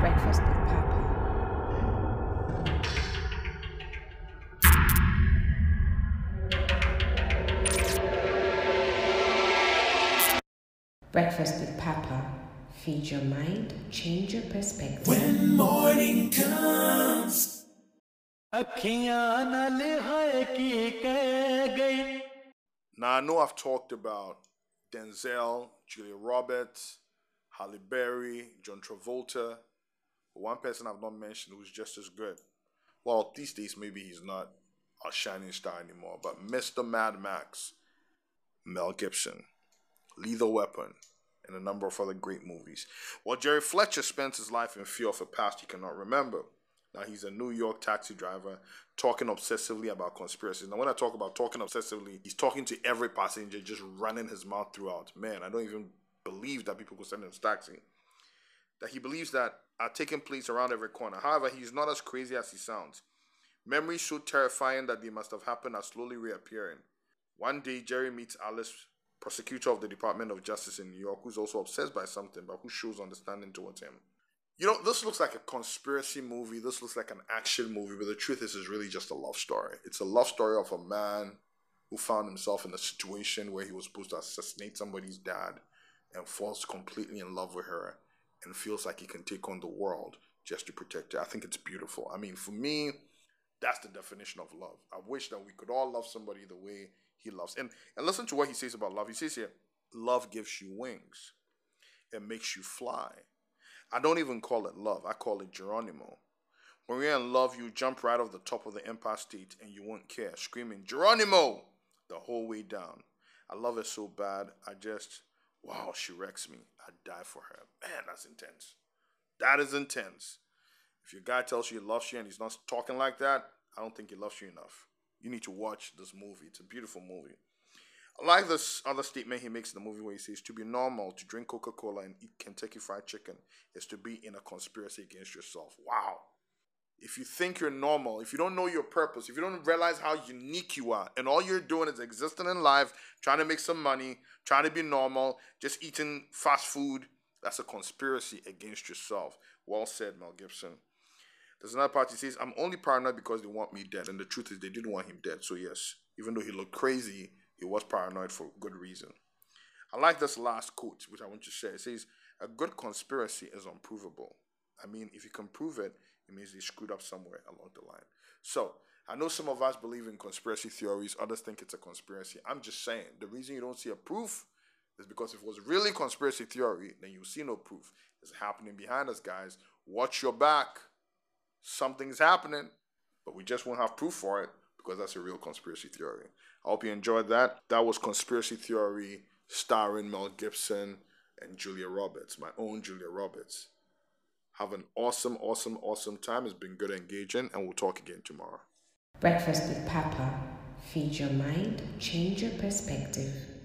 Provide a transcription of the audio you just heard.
Breakfast with Papa. Breakfast with Papa. Feed your mind, change your perspective. When morning comes. अखियां न लिहाए की कह गई Now I know I've talked about Denzel, Julia Roberts, Halle Berry, John Travolta. one person I've not mentioned who's just as good. Well, these days maybe he's not a shining star anymore, but Mr. Mad Max, Mel Gibson, Lethal Weapon, and a number of other great movies. Well, Jerry Fletcher spends his life in fear of a past he cannot remember. Now he's a New York taxi driver talking obsessively about conspiracies. Now when I talk about talking obsessively, he's talking to every passenger, just running his mouth throughout. Man, I don't even believe that people could send him taxi. That he believes that are taking place around every corner. However, he's not as crazy as he sounds. Memories so terrifying that they must have happened are slowly reappearing. One day, Jerry meets Alice, prosecutor of the Department of Justice in New York, who's also obsessed by something, but who shows understanding towards him. You know, this looks like a conspiracy movie. This looks like an action movie, but the truth is, it's really just a love story. It's a love story of a man who found himself in a situation where he was supposed to assassinate somebody's dad and falls completely in love with her and feels like he can take on the world just to protect her. I think it's beautiful. I mean, for me, that's the definition of love. I wish that we could all love somebody the way he loves. And and listen to what he says about love. He says here, love gives you wings. It makes you fly. I don't even call it love. I call it Geronimo. When you're in love, you jump right off the top of the Empire State and you won't care, screaming Geronimo the whole way down. I love it so bad. I just, wow, she wrecks me. I die for her. Man, that's intense. That is intense. If your guy tells you he loves you and he's not talking like that, I don't think he loves you enough. You need to watch this movie. It's a beautiful movie. I like this other statement he makes in the movie where he says, To be normal, to drink Coca Cola and eat Kentucky Fried Chicken is to be in a conspiracy against yourself. Wow. If you think you're normal, if you don't know your purpose, if you don't realize how unique you are, and all you're doing is existing in life, trying to make some money, trying to be normal, just eating fast food, that's a conspiracy against yourself. Well said, Mel Gibson. There's another part he says, I'm only paranoid because they want me dead. And the truth is, they didn't want him dead. So, yes, even though he looked crazy, he was paranoid for good reason. I like this last quote, which I want to share. It says, A good conspiracy is unprovable. I mean, if you can prove it, it means they screwed up somewhere along the line. So, I know some of us believe in conspiracy theories, others think it's a conspiracy. I'm just saying, the reason you don't see a proof is because if it was really conspiracy theory, then you see no proof. It's happening behind us, guys. Watch your back. Something's happening, but we just won't have proof for it because that's a real conspiracy theory. I hope you enjoyed that. That was Conspiracy Theory starring Mel Gibson and Julia Roberts, my own Julia Roberts. Have an awesome, awesome, awesome time. It's been good engaging, and we'll talk again tomorrow. Breakfast with Papa. Feed your mind, change your perspective.